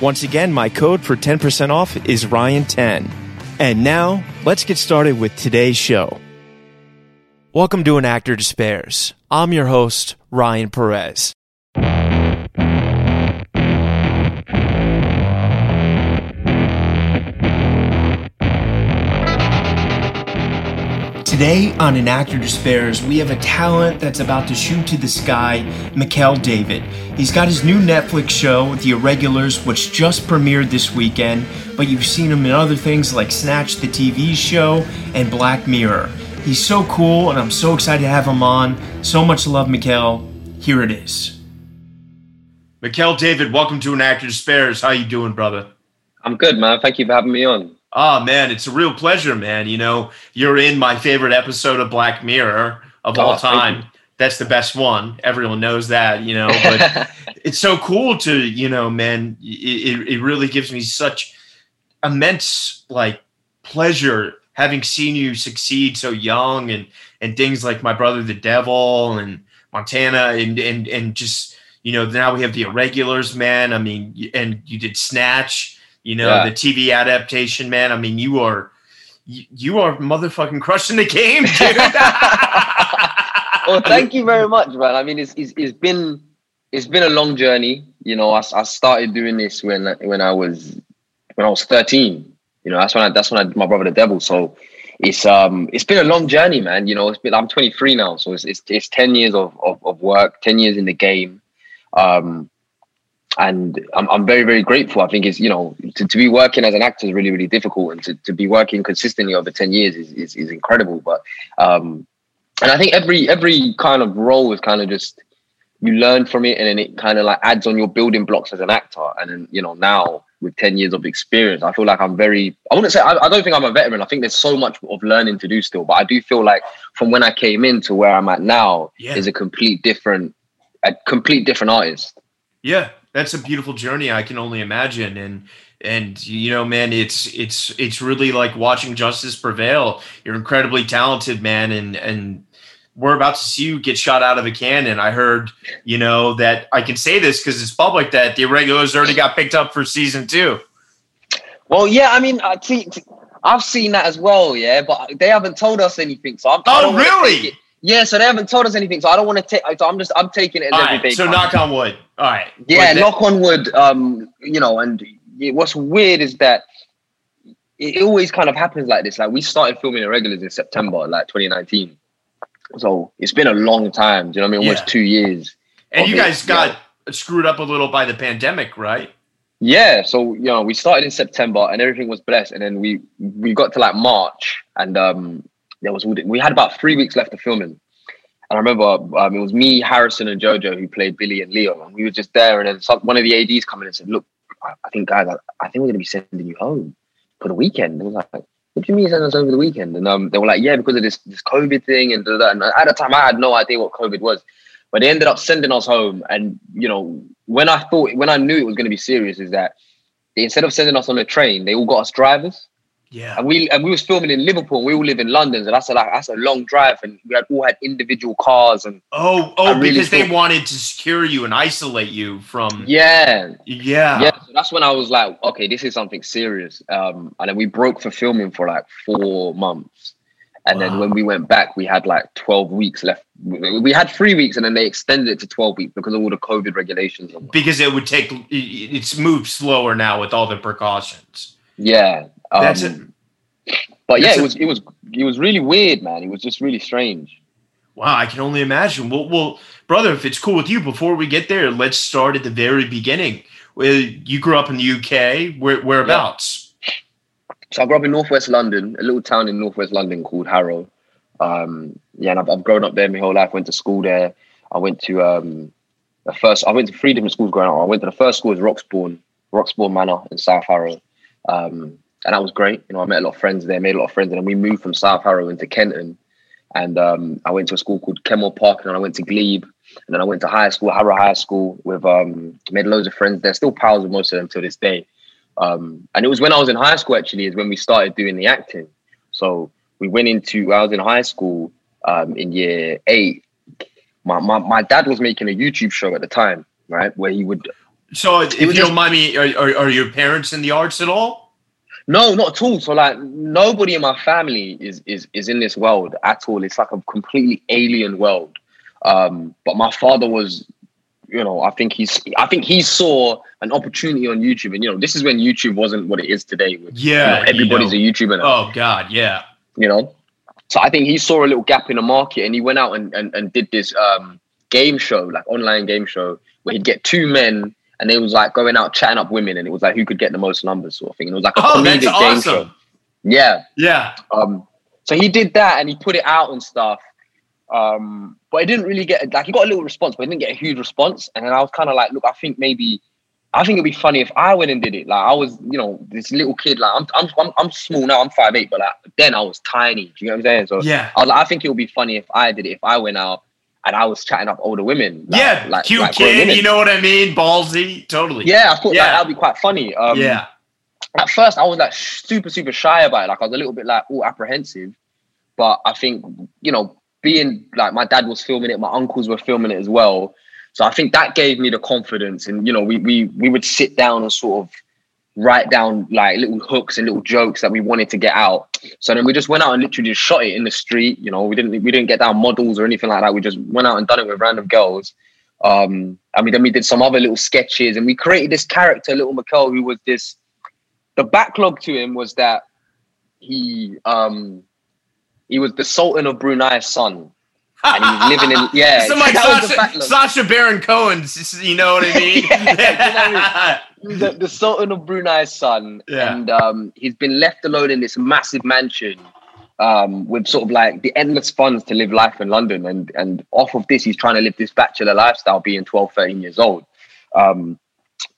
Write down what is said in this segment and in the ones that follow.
Once again, my code for 10% off is Ryan10. And now, let's get started with today's show. Welcome to An Actor Despairs. I'm your host, Ryan Perez. Today on An Actor Despairs, we have a talent that's about to shoot to the sky, McKell David. He's got his new Netflix show, The Irregulars, which just premiered this weekend, but you've seen him in other things like Snatch, the TV show, and Black Mirror. He's so cool, and I'm so excited to have him on. So much love, McKell. Here it is. McKell David, welcome to An Actor Despairs. How you doing, brother? I'm good, man. Thank you for having me on. Oh man, it's a real pleasure, man. You know, you're in my favorite episode of Black Mirror of oh, all time. That's the best one. Everyone knows that, you know, but it's so cool to, you know, man, it, it really gives me such immense like pleasure having seen you succeed so young and and things like my brother the devil and Montana and and and just you know now we have the irregulars man I mean and you did snatch you know, yeah. the TV adaptation, man. I mean, you are you, you are motherfucking crushing the game, dude. well, thank you very much, man. I mean, it's, it's, it's been it's been a long journey. You know, I, I started doing this when when I was when I was 13. You know, that's when I that's when I did my brother the devil. So it's um it's been a long journey, man. You know, it's been I'm 23 now, so it's it's, it's 10 years of, of, of work, 10 years in the game. Um, and I'm, I'm very very grateful. I think it's you know to, to be working as an actor is really really difficult. And to, to be working consistently over 10 years is, is, is incredible. But um and i think every every kind of role is kind of just you learn from it and then it kind of like adds on your building blocks as an actor. And then you know now with 10 years of experience i feel like i'm very i wouldn't say I, I don't think i'm a veteran. I think there's so much of learning to do still. But i do feel like from when i came in to where i'm at now yeah. is a complete different a complete different artist. Yeah that's a beautiful journey. I can only imagine. And and you know, man, it's it's it's really like watching justice prevail. You're incredibly talented, man, and and we're about to see you get shot out of a cannon. I heard, you know, that I can say this because it's public that the irregulars already got picked up for season two. Well, yeah, I mean, I see, I've seen that as well, yeah, but they haven't told us anything. So I'm. Oh, really? Yeah, so they haven't told us anything, so I don't want to take. So I'm just I'm taking it every day. So knock on wood. All right. Yeah, knock on wood. Um, you know, and what's weird is that it always kind of happens like this. Like we started filming irregulars in September, like 2019. So it's been a long time. Do you know what I mean? Almost yeah. two years. And you guys it, got yeah. screwed up a little by the pandemic, right? Yeah. So you know, we started in September and everything was blessed, and then we we got to like March, and um, there was we had about three weeks left of filming. And I remember um, it was me, Harrison, and Jojo who played Billy and Leo, and we were just there. And then some, one of the ads come in and said, "Look, I, think guys, I, I think we're going to be sending you home for the weekend." And I was like, "What do you mean sending us over the weekend?" And um, they were like, "Yeah, because of this this COVID thing." And, and at the time, I had no idea what COVID was, but they ended up sending us home. And you know, when I thought, when I knew it was going to be serious, is that instead of sending us on a train, they all got us drivers. Yeah. And we and we was filming in Liverpool. And we all live in London, so that's a like that's a long drive, and we had all had individual cars and Oh, oh, really because they wanted to secure you and isolate you from. yeah, Yeah. yeah. So that's when I was like, okay, this is something serious. Um, and then we broke for filming for like four months, and then when we went back, we had like twelve weeks left. We we had three weeks, and then they extended it to twelve weeks because of all the COVID regulations. Because it would take. It's moved slower now with all the precautions. yeah, um, That's it. But yeah, That's it was it was it was really weird, man. It was just really strange. Wow, I can only imagine. Well, well, brother, if it's cool with you, before we get there, let's start at the very beginning. Well, you grew up in the UK. Where, whereabouts? So I grew up in northwest London, a little town in northwest London called Harrow. Um, yeah, and I've, I've grown up there my whole life. Went to school there. I went to um, the first. I went to three different schools growing up. I went to the first school was Roxbourne, Roxbourne Manor in South Harrow, um, and that was great. You know, I met a lot of friends there, made a lot of friends, and then we moved from South Harrow into Kenton, and um, I went to a school called Kenmore Park, and then I went to Glebe, and then I went to high school, Harrow High School, with um, made loads of friends there. Still pals with most of them to this day. Um, and it was when I was in high school actually is when we started doing the acting. So we went into I was in high school um, in year eight. My, my my dad was making a YouTube show at the time, right? Where he would So, if you don't mind me, are, are, are your parents in the arts at all? No, not at all. So like nobody in my family is is is in this world at all. It's like a completely alien world. Um, but my father was, you know, I think he's I think he saw an opportunity on YouTube, and you know, this is when YouTube wasn't what it is today. You Yeah. know, everybody's you a YouTuber now. Oh, God, yeah. you know. So I think he saw a little gap in the market and he went out and, and, and did this um, game show, like online game show, where he'd get two men and they was like going out chatting up women and it was like who could get the most numbers sort of thing. And it was like a Oh, comedic that's game awesome. show. Yeah. Yeah. Um, so he did that and he put it out and stuff. Um, but it didn't really get like he got a little response, but he didn't get a huge response. And then I was kind of like, look, I think maybe I think it'd be funny if I went and did it. Like I was, you know, this little kid. Like I'm, I'm, I'm, I'm small now. I'm five eight, but like then I was tiny. Do you know what I'm saying? So Yeah. I was like, I think it would be funny if I did it. If I went out and I was chatting up older women. like- yeah. like, Cute like kid. You know what I mean? Ballsy. Totally. Yeah, I thought Yeah. like, that'd be quite funny. Um, yeah. at first I was like super super shy about it. Like I was a little bit like all apprehensive, but I think you know being like my dad was filming it, my uncles were filming it as well. So I think that gave me the confidence, and you know we we we would sit down and sort of write down like little hooks and little jokes that we wanted to get out. So then we just went out and literally just shot it in the street. You know we didn't we didn't get down models or anything like that. We just went out and done it with random girls. Um, I mean, then we did some other little sketches, and we created this character, Little McKell, who was this the backlog to him was that he um he was the Sultan of Brunei's son. And he was living in yeah. So like that was the Sacha. Sacha Baron Cohen's, you know what I mean? Yeah, He was the, the Sultan of Brunei's son. Yeah. And um he's been left alone in this massive mansion um with sort of like the endless funds to live life in London. And and off of this he's trying to live this bachelor lifestyle being 12, 13 years old. Um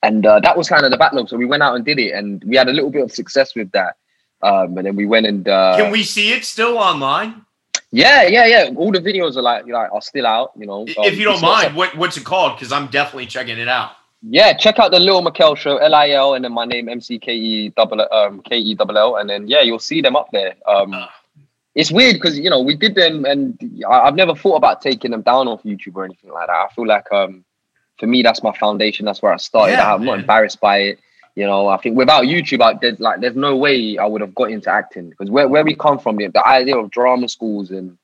and uh, that was kind of the backlog. So we went out and did it, and we had a little bit of success with that. Um, and then we went and uh, Can we see it still online? yeah, yeah, yeah. All the videos are like, like are still out. You know, if Um, you don't it's not- mind, what, what's it called? Because I'm definitely checking it out. Yeah, check out the Lil McKell show, L I L, and then my name M C K E double um K E double L, and then yeah, you'll see them up there. Um, Ah. it's weird because you know we did them, and I- I've never thought about taking them down off YouTube or anything like that. I feel like um, for me, that's my foundation. That's where I started. Yeah, I'm not embarrassed by it. You know, I think without YouTube, I, there's like there's no way I would have got into acting because where, where we come from, the, the idea of drama schools and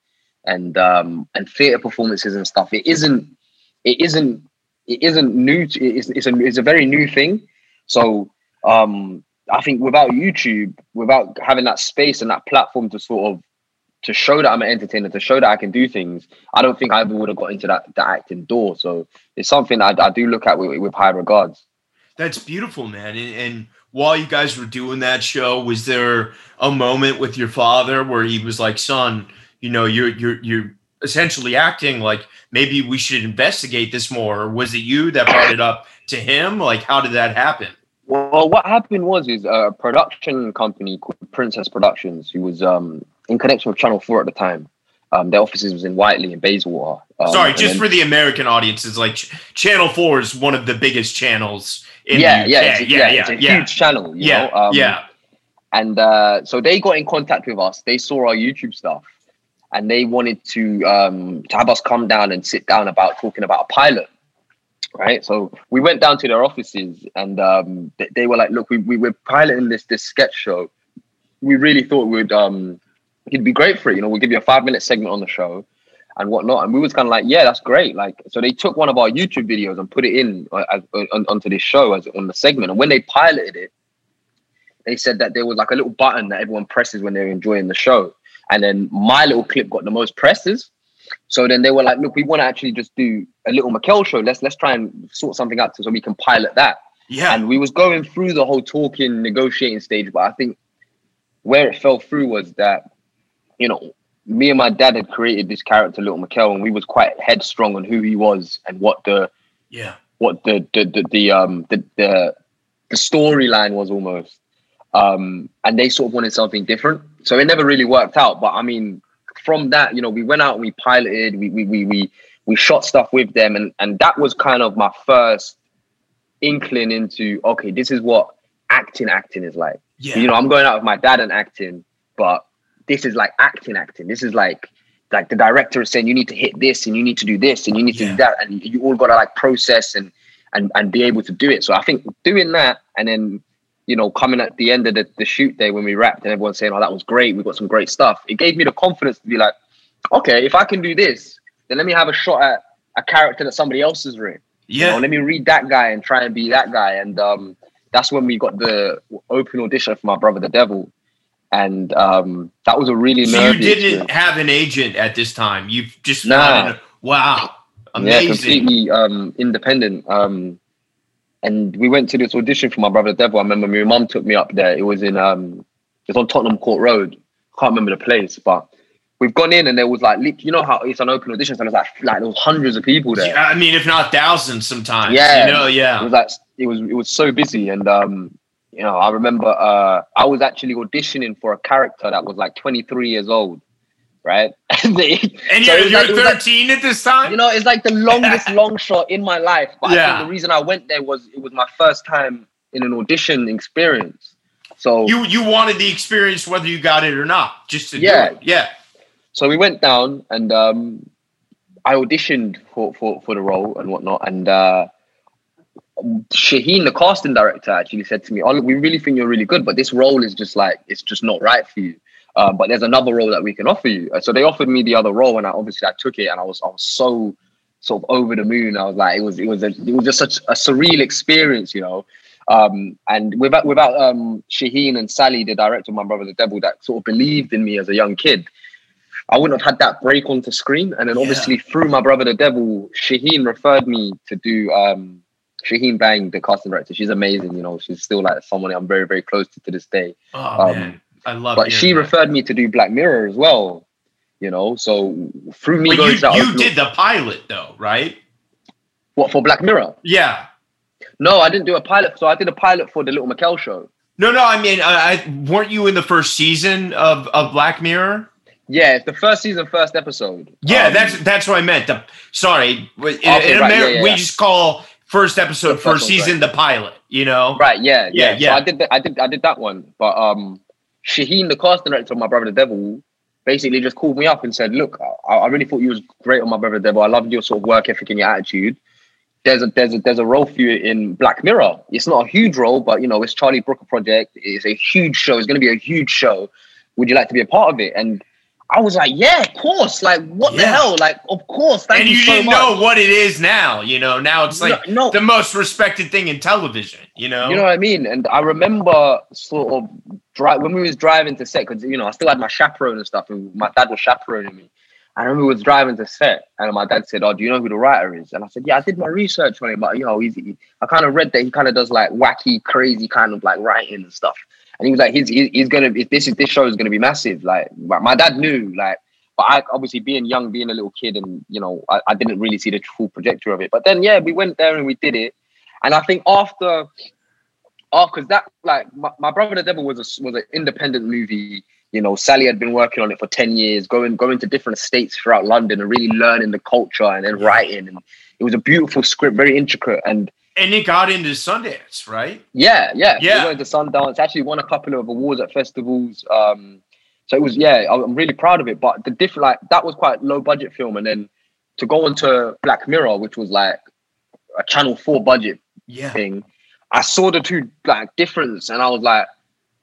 and um and theater performances and stuff, it isn't it isn't it isn't new. To, it's it's a it's a very new thing. So um I think without YouTube, without having that space and that platform to sort of to show that I'm an entertainer, to show that I can do things, I don't think I ever would have got into that acting door. So it's something I, I do look at with, with high regards. That's beautiful, man. And, and while you guys were doing that show, was there a moment with your father where he was like, "Son, you know, you're you're you're essentially acting like maybe we should investigate this more"? Or was it you that brought it up to him? Like, how did that happen? Well, what happened was is a production company called Princess Productions, who was um, in connection with Channel Four at the time. Um, their offices was in Whiteley and Bayswater. Um, Sorry, just then- for the American audiences, like Ch- Channel Four is one of the biggest channels in yeah, the UK. yeah, it's, yeah, yeah, yeah, it's a yeah, huge channel. You yeah, know? Um, yeah. And uh, so they got in contact with us. They saw our YouTube stuff, and they wanted to um, to have us come down and sit down about talking about a pilot. Right. So we went down to their offices, and um, they, they, were like, "Look, we, we were piloting this this sketch show. We really thought we'd um, it'd be great for it. You know, we'll give you a five minute segment on the show." and whatnot. And we was kind of like, yeah, that's great. Like, so they took one of our YouTube videos and put it in uh, as, on, onto this show as on the segment. And when they piloted it, they said that there was like a little button that everyone presses when they're enjoying the show. And then my little clip got the most presses. So then they were like, look, we want to actually just do a little McKell show. Let's let's try and sort something out so we can pilot that. Yeah. And we was going through the whole talking, negotiating stage, but I think where it fell through was that, you know, me and my dad had created this character, Little McKell, and we was quite headstrong on who he was and what the yeah what the the the, the um the the, the storyline was almost. Um, and they sort of wanted something different. So it never really worked out. But I mean, from that, you know, we went out and we piloted, we we we we, we shot stuff with them, and and that was kind of my first inkling into okay, this is what acting acting is like. Yeah. You know, I'm going out with my dad and acting, but this is like acting acting. This is like like the director is saying you need to hit this and you need to do this and you need to Yeah. do that and you all got to like process and and and be able to do it. So I think doing that and then you know coming at the end of the, the shoot day when we wrapped and everyone's saying oh that was great we got some great stuff. It gave me the confidence to be like okay if I can do this then let me have a shot at a character that somebody else has written. You Yeah. know, let me read that guy and try and be that guy and um that's when we got the open audition for my brother the devil and um that was a really So you didn't experience. have an agent at this time. You've just Nah. Wow. Yeah, completely um, independent. Um, and we went to this audition for my brother the devil. I remember my mum took me up there. It was in um, it was on Tottenham Court Road. Can't remember the place, but we've gone in and there was like you know how it's an open audition, so there's like like there was hundreds of people there. I mean, if not thousands sometimes. Yeah. You know, yeah. It yeah. was like it was it was so busy, and um, you know I remember uh, I was actually auditioning for a character that was like 23 years old, right? and they, And so you're, you're like- it was like- 13 at this time? you know, it's like the longest long shot in my life. But I Yeah. think the reason I went there was it was my first time in an audition experience. So you you wanted the experience whether you got it or not, just to Yeah. do it. Yeah. so we went down and um, I auditioned for, for for the role and whatnot. And uh, Shaheen, the casting director, actually said to me, "Oh, look, we really think you're really good, but this role is just like it's just not right for you." Um, but there's another role that we can offer you. Uh, So they offered me the other role, and I obviously I took it, and I was I was so sort of over the moon. I was like, it was it was a, it was just such a surreal experience, you know. Um, and without without um, Shaheen and Sally, the director of My Brother the Devil, that sort of believed in me as a young kid, I wouldn't have had that break onto screen. And then Yeah. obviously through My Brother the Devil, Shaheen referred me to do um, Shaheen Baig, the casting director. She's amazing, you know. She's still like someone I'm very very close to to this day Oh, Um. I love but she that. referred me to do Black Mirror as well. You know, so through me going you, you did the pilot, though, right? what for Black Mirror? Yeah. No, I didn't do a pilot. So I did a pilot for the Little McKell show. No, no. I mean, I, I weren't you in the first season of, of Black Mirror? Yeah, it's the first season, first episode. Yeah, Um, that's that's what I meant. The, sorry, in, Okay, in right, America, yeah, yeah, we just call first episode, first first season, the pilot. You know? right. Yeah, Yeah, yeah, yeah. So I did, the, I did, I did that one. But um, Shaheen, the casting director of My Brother the Devil, basically just called me up and said, "Look, I, I really thought you was great on My Brother the Devil. I loved your sort of work ethic and your attitude. There's a there's a there's a role for you in Black Mirror. It's not a huge role, but you know it's Charlie Brooker project. It's a huge show. It's going to be a huge show. Would you like to be a part of it?" And I was like, "Yeah, of course. Like, what the hell? Like, of course. Thank and you, you so didn't much." know what it is now. You know, now it's like no, no. the most respected thing in television. You know? You know what I mean? And I remember sort of drive when we was driving to set because you know I still had my chaperone and stuff, and my dad was chaperoning me. I remember we was driving to set, and my dad said, "Oh, do you know who the writer is?" And I said, "Yeah, I did my research on him, but you know, he's, he, I kind of read that he kind of does like wacky, crazy kind of like writing and stuff." And he was like, "He's he's, gonna this is this show is gonna be massive." Like my, my dad knew, like, but I obviously being young, being a little kid, and you know, I, I didn't really see the full trajectory of it. But then, yeah, we went there and we did it. And I think after Oh, because that like my, my brother the devil was a was an independent movie. You know, Sally had been working on it for ten years, going going to different states throughout London and really learning the culture and then writing. And it was a beautiful script, very intricate. And And it got into Sundance, right? Yeah, yeah, Yeah. We went to Sundance. Actually, won a couple of awards at festivals. Um, so it was yeah, I'm really proud of it. But the different like that was quite low budget film, and then to go into Black Mirror, which was like a Channel Four budget Yeah. thing, I saw the two like difference, and I was like,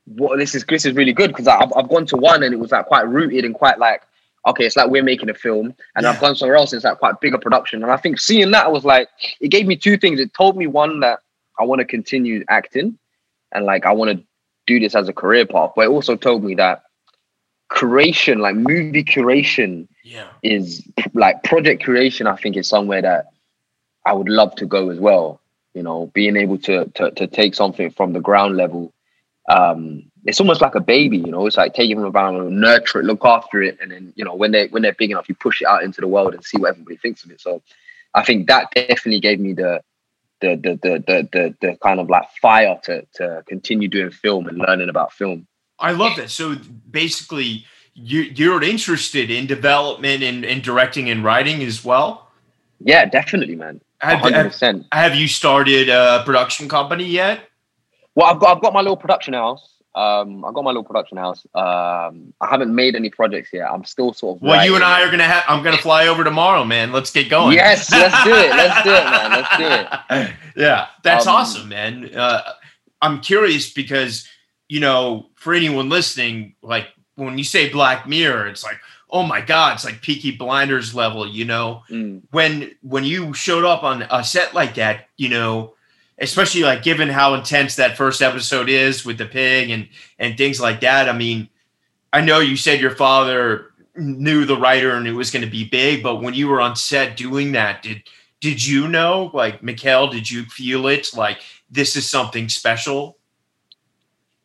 "What? This is this is really good." Because I've I've gone to one, and it was like quite rooted and quite like, okay, it's like we're making a film, and I've gone somewhere else, it's like quite a bigger production. And I think seeing that I was like, it gave me two things. It told me one that I want to continue acting, and like I want to do this as a career path, but it also told me that curation, like movie curation, Yeah. is like project creation i think is somewhere that i would love to go as well you know being able to to, to take something from the ground level um it's almost like a baby you know it's like taking them around and nurture it look after it and then you know when they when they're big enough you push it out into the world and see what everybody thinks of it so i think that definitely gave me the the the the the, the, the kind of like fire to to continue doing film and learning about film I love that. So basically, you, you're interested in development and, and directing and writing as well. yeah definitely man Have, 100% have, have you started a production company yet? Well, I've got I've got my little production house. Um, I've got my little production house. Um, I haven't made any projects yet. I'm still sort of. Well, you and I are gonna have. I'm gonna fly over tomorrow, man. Let's get going. Yes, let's do it. Let's do it, man. Let's do it. Yeah, that's Um, awesome, man. Uh, I'm curious because you know, for anyone listening, like when you say Black Mirror, it's like, oh my god, it's like Peaky Blinders level. You know, Mm. when when you showed up on a set like that, you know, especially like given how intense that first episode is with the pig and and things like that. I mean, I know you said your father knew the writer and it was going to be big, but when you were on set doing that, did did you know, like Mikhail, did you feel it like this is something special?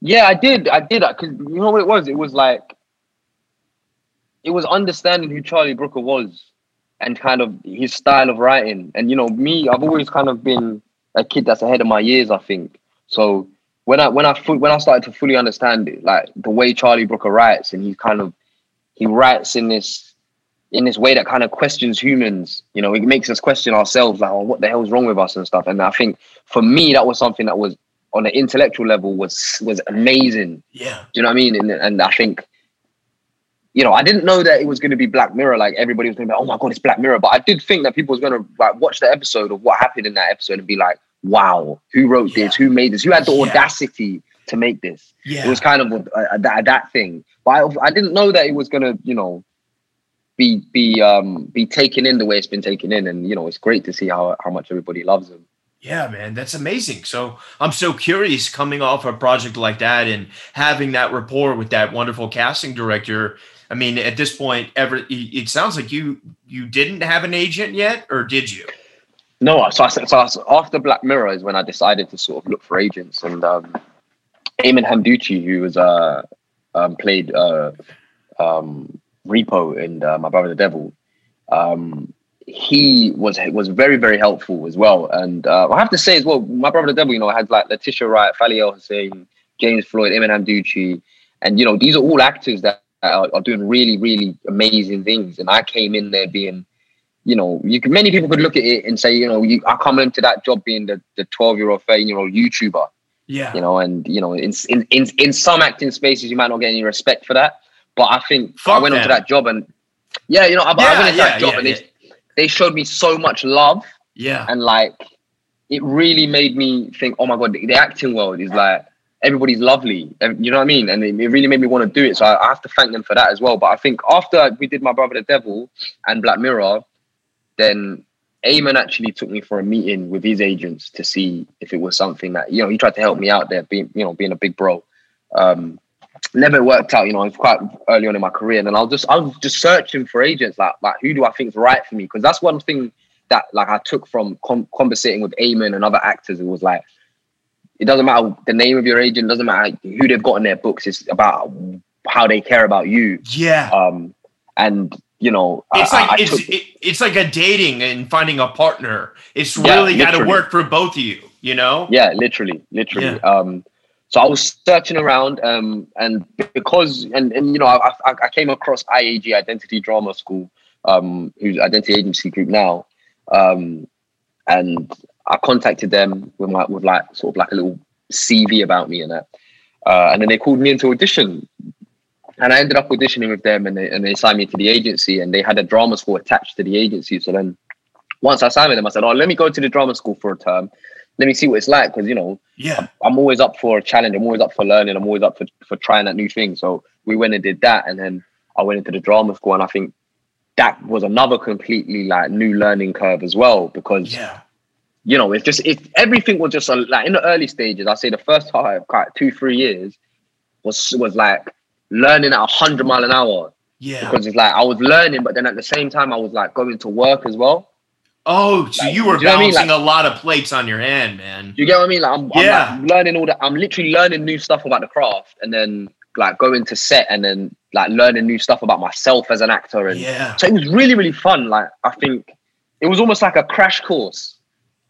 Yeah, I did. I did. Because you know what it was? It was like, it was understanding who Charlie Brooker was, and kind of his style of writing. And you know, me, I've always kind of been a kid that's ahead of my years. I think so. When I when I when I started to fully understand it, like the way Charlie Brooker writes, and he kind of he writes in this in this way that kind of questions humans. You know, it makes us question ourselves, like, oh, what the hell's wrong with us and stuff. And I think for me, that was something that was on an intellectual level was was amazing. Yeah. Do you know what I mean? And and I think, you know, I didn't know that it was going to be Black Mirror. Like everybody was going to be, like, oh my god, it's Black Mirror. But I did think that people was going to like watch the episode of what happened in that episode and be like, wow, who wrote Yeah. this? Who made this? Who had the Yeah. audacity to make this? Yeah. It was kind of a, a, that, that thing. But I, I didn't know that it was going to, you know. Be be um be taken in the way it's been taken in, and you know it's great to see how how much everybody loves him. Yeah, man, that's amazing. So I'm so curious coming off a project like that and having that rapport with that wonderful casting director. I mean, at this point, ever it sounds like you you didn't have an agent yet, or did you? No, so I, so I, after Black Mirror is when I decided to sort of look for agents, and um, Aymen Hamdouchi, who was uh, um, played uh, um, Repo in uh, My Brother the Devil, um, he was was very very helpful as well. And uh, I have to say as well, My Brother the Devil, you know, had like Letitia Wright, Fady Elsayed, James Floyd, Aymen Hamdouchi, and you know these are all actors that are, are doing really really amazing things. And I came in there being you know, you can many people could look at it and say, you know, you I come into that job being the the 12 year old, 13 year old YouTuber, Yeah. you know, and you know, in in in in some acting spaces you might not get any respect for that. But I think I Fuck went onto that job and yeah, you know, I, I went into yeah, that job yeah, and yeah. they they showed me so much love Yeah. and like it really made me think, oh my god, the, the acting world is like everybody's lovely, and you know what I mean. And it, it really made me want to do it. So I, I have to thank them for that as well. But I think after we did my brother the devil and Black Mirror, then Aymen actually took me for a meeting with his agents to see if it was something that you know he tried to help me out there, being you know being a big bro. Um, never worked out, you know. It was quite early on in my career, and then I'll just I was just searching for agents, like like who do I think is right for me? Because that's one thing that like I took from com- conversating with Aymen and other actors. It was like it doesn't matter the name of your agent, doesn't matter who they've got in their books. It's about how they care about you. Yeah. Um, and you know, it's I- like I it's took- it, it's like a dating and finding a partner. It's Yeah, really got to work for both of you. You know. yeah literally literally um so i was searching around um and because and, and you know I, I i came across iag identity drama school um who's identity agency group now um and I contacted them with my with like sort of like a little CV about me and that, uh, and then they called me into audition, and I ended up auditioning with them, and they and they signed me to the agency, and they had a drama school attached to the agency. So then, once I signed with them, I said, "Oh, let me go to the drama school for a term." Let me see what it's like because you know Yeah. I'm always up for a challenge. I'm always up for learning. I'm always up for, for trying that new thing. So we went and did that, and then I went into the drama school, and I think that was another completely like new learning curve as well because Yeah. you know it's just it everything was just like in the early stages. I say the first like two three years was was like learning at hundred mile an hour Yeah. because it's like I was learning, but then at the same time I was like going to work as well. Oh, so Like, you were you what I mean? balancing Like- a lot of plates on your hand, man. You get what I mean? Like I'm, Yeah. I'm like learning all that. I'm literally learning new stuff about the craft, and then like going to set, and then like learning new stuff about myself as an actor. And Yeah. so it was really, really fun. Like I think it was almost like a crash course.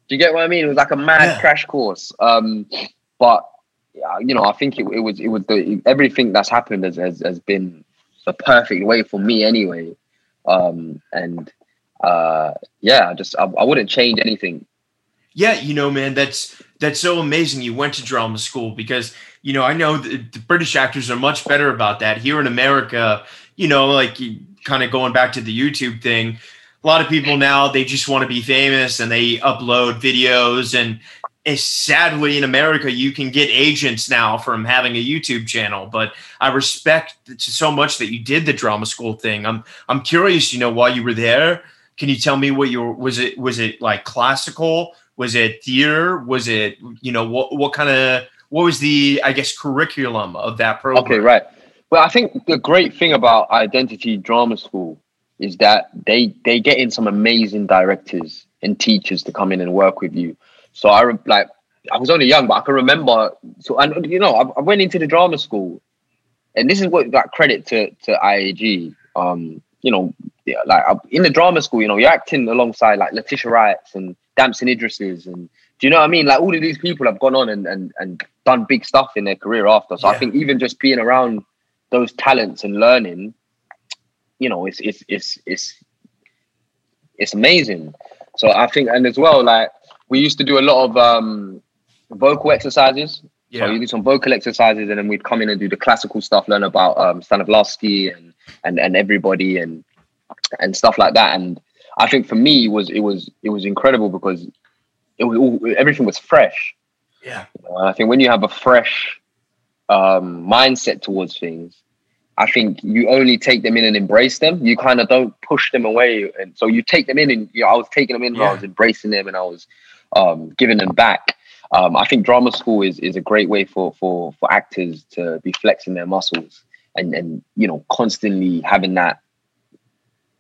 Do you get what I mean? It was like a mad Yeah. crash course. Um, but you know, I think it, it was it was the everything that's happened has, has has been the perfect way for me anyway. Um, and uh, yeah, I just I, I wouldn't change anything. Yeah, you know, man, that's that's so amazing. You went to drama school because you know I know the, the British actors are much better about that. Here in America, you know, like kind of going back to the YouTube thing, a lot of people now they just want to be famous and they upload videos and. Sadly in America, you can get agents now from having a YouTube channel. But I respect so much that you did the drama school thing. I'm I'm curious, you know, while you were there, can you tell me what your was it was it like classical was it theater was it you know what what kind of what was the i guess curriculum of that program Okay, right. Well, I think the great thing about Identity Drama School is that they they get in some amazing directors and teachers to come in and work with you. So I re- like I was only young, but I can remember. So and you know, I, I went into the drama school, and this is what like credit to to IAG. Um, you know, yeah, like I- in the drama school, you know, you're acting alongside like Letitia Wrights and Damson Idrises and do you know what I mean? Like all of these people have gone on and and, and done big stuff in their career after. So I think even just being around those talents and learning, you know, it's it's it's it's it's amazing. So I think, and as well, like we used to do a lot of um vocal exercises. So yeah you do some vocal exercises, and then we'd come in and do the classical stuff, learn about um, Stanislavski and and and everybody and and stuff like that. And I think for me, it was it was it was incredible because it was all, everything was fresh. yeah and I think when you have a fresh um, mindset towards things, I think you only take them in and embrace them. You kind of don't push them away, and so you take them in. And you know, I was taking them in, and I was embracing them, and I was um, giving them back. Um, I think drama school is is a great way for for for actors to be flexing their muscles and and you know constantly having that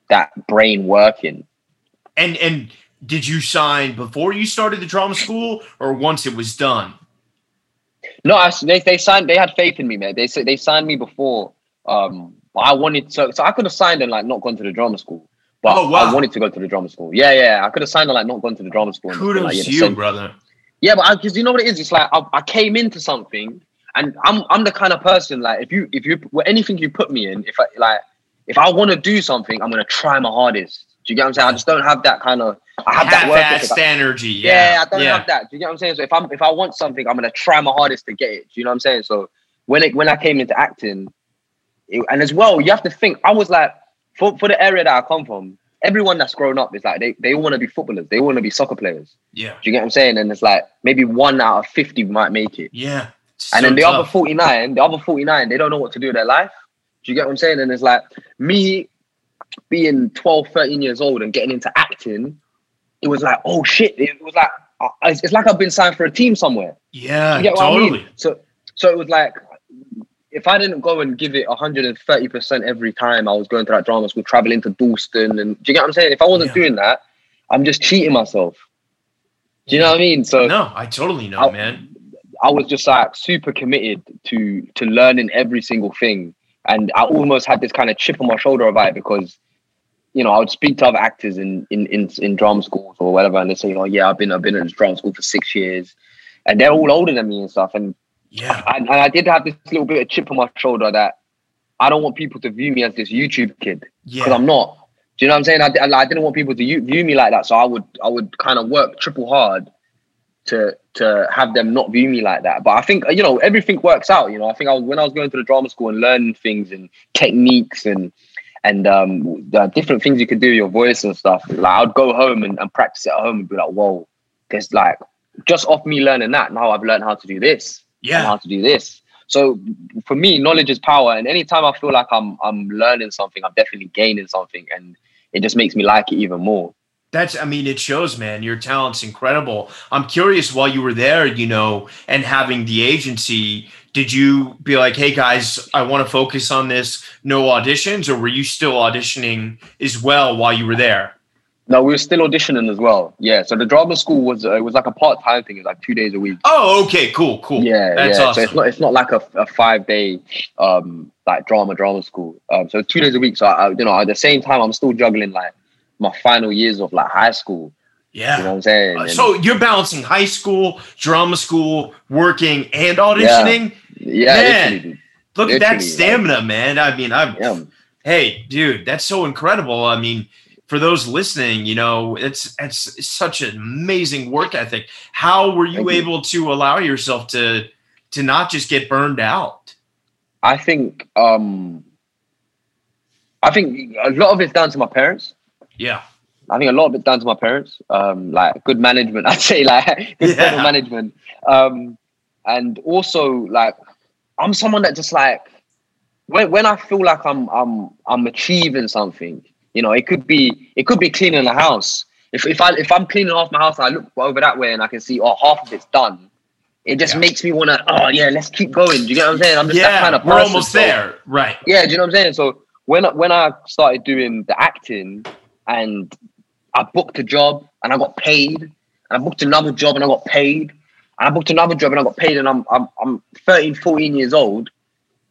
that brain working. and and did you sign before you started the drama school or once it was done No, I, they they signed. They had faith in me, man. They said they signed me before. Um, I wanted so so I could have signed and like not gone to the drama school. But Oh, wow. I wanted to go to the drama school. Yeah, yeah. I could have signed and like not gone to the drama school. and just been kudos like, yeah, you same- brother Yeah, but because you know what it is, it's like I, I came into something, and I'm I'm the kind of person like if you if you well, anything you put me in, if I like if I want to do something, I'm gonna try my hardest. Do you get what I'm saying? I just don't have that kind of I have that work energy Yeah, yeah I don't have that. Do you get what I'm saying? So if I'm if I want something, I'm gonna try my hardest to get it. Do you know what I'm saying? So when it when I came into acting, it, and as well, you have to think. I was like, for for the area that I come from, everyone that's grown up is like they they all want to be footballers. They want to be soccer players. yeah Do you get what I'm saying? And it's like maybe one out of fifty might make it, yeah It's and then the other forty nine, the other forty nine, they don't know what to do with their life. Do you get what I'm saying? And it's like me being 12, 13 years old and getting into acting. It was like, oh shit! It was like uh, it's, like I've been signed for a team somewhere. yeah You get what I totally mean? So so it was like if I didn't go and give it 130% every time I was going to that drama school, traveling to Dalston, and do you get what I'm saying? If I wasn't Yeah. doing that, I'm just cheating myself. Do you know what I mean? So no i totally know I'll- man I was just like super committed to to learning every single thing, and I almost had this kind of chip on my shoulder about it because, you know, I would speak to other actors in in in, in drama schools or whatever, and they say, "Oh yeah, I've been I've been at this drama school for six years," and they're all older than me and stuff, and yeah I, and I did have this little bit of chip on my shoulder that I don't want people to view me as this YouTube kid because yeah I'm not. Do you know what I'm saying? I, I, I didn't want people to view me like that, so I would I would kind of work triple hard to to have them not view me like that. But I think you know everything works out. You know, I think I was when I was going to the drama school and learning things and techniques and and um, the different things you could do with your voice and stuff. Like I'd go home and, and practice it at home and be like, whoa, there's like just off me learning that. Now I've learned how to do this. Yeah. How to do this. So for me, knowledge is power. And anytime I feel like I'm I'm learning something, I'm definitely gaining something, and it just makes me like it even more. That's, I mean, it shows, man. Your talent's incredible. I'm curious while you were there, you know, and having the agency, did you be like, hey guys, I want to focus on this, no auditions, or were you still auditioning as well while you were there? No, we were still auditioning as well. Yeah. So the drama school was uh, it was like a part time thing. It was like two days a week. Oh, okay, cool, cool. Yeah, that's yeah. awesome. So it's not it's not like a, a five day um like drama drama school. Um, so two days a week. So I, you know at the same time I'm still juggling like my final years of like high school. yeah. You know what I'm saying? Uh, so you're balancing high school, drama school, working, and auditioning. yeah, man. literally, dude. Look at that stamina, man. I mean, I'm yeah. hey, dude, that's so incredible. I mean, for those listening, you know, it's it's such an amazing work ethic. How were you Thank you. able to allow yourself to to not just get burned out? I think um I think a lot of it's down to my parents. Yeah. I think a lot of it's down to my parents. Um, like good management, I'd say like good yeah. management. Um, and also like I'm someone that just like when when I feel like I'm I'm I'm achieving something, you know, it could be it could be cleaning the house. If if I if I'm cleaning half my house and I look over that way and I can see oh half of it's done, it just Yeah. makes me wanna oh yeah let's keep going. Do you get what I'm saying? I'm just that Yeah, kind of we're almost So- there. Right. yeah, do you know what I'm saying? So when I- when I started doing the acting and I booked a job and I got paid, and I booked another job and I got paid, and I booked another job and I got paid, and I'm I'm I'm 13, 14 years old.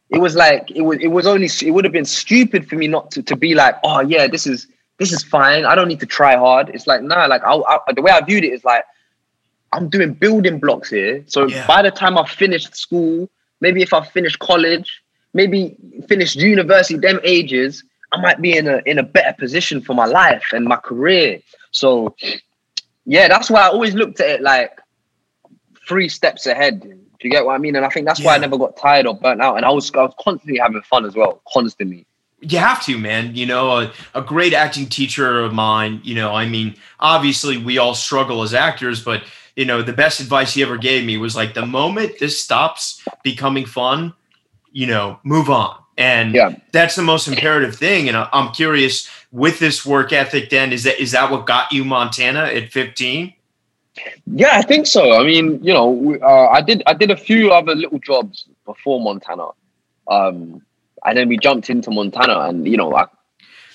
It was like it was it was only it would have been stupid for me not to, to be like, oh yeah, this is this is fine. I don't need to try hard. It's like nah, like I, I the way I viewed it is like I'm doing building blocks here. So Yeah. by the time I finished school, maybe if I finish college, maybe finish university, them ages, I might be in a in a better position for my life and my career. So yeah, that's why I always looked at it like three steps ahead. You get what I mean? And I think that's why I never got tired or burnt out. And I was I was constantly having fun as well, constantly. you have to man you know a, a great acting teacher of mine you know i mean obviously we all struggle as actors but you know the best advice he ever gave me was like the moment this stops becoming fun you know move on and Yeah. that's the most imperative thing and i'm curious with this work ethic then is that is that what got you montana at 15 Yeah, I think so. I mean, you know, we- uh, I did I did a few other little jobs before Montana, um, and then we jumped into Montana, and you know, I,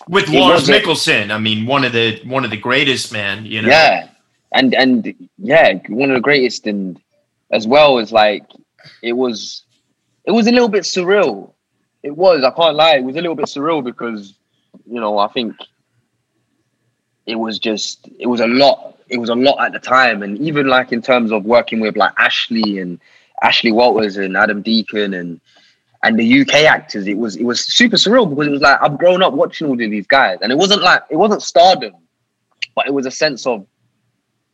with It Lars Mikkelsen i mean one of the one of the greatest man you know yeah, and and yeah, one of the greatest, and as well as like it was, it was a little bit surreal. It was. I can't lie. It was a little bit surreal because, you know, I think it was just it was a lot. It was a lot at the time, and even like in terms of working with like Ashley and Ashley Walters and Adam Deacon and and the UK actors, it was it was super surreal because it was like I've grown up watching all of these guys, and it wasn't like it wasn't stardom, but it was a sense of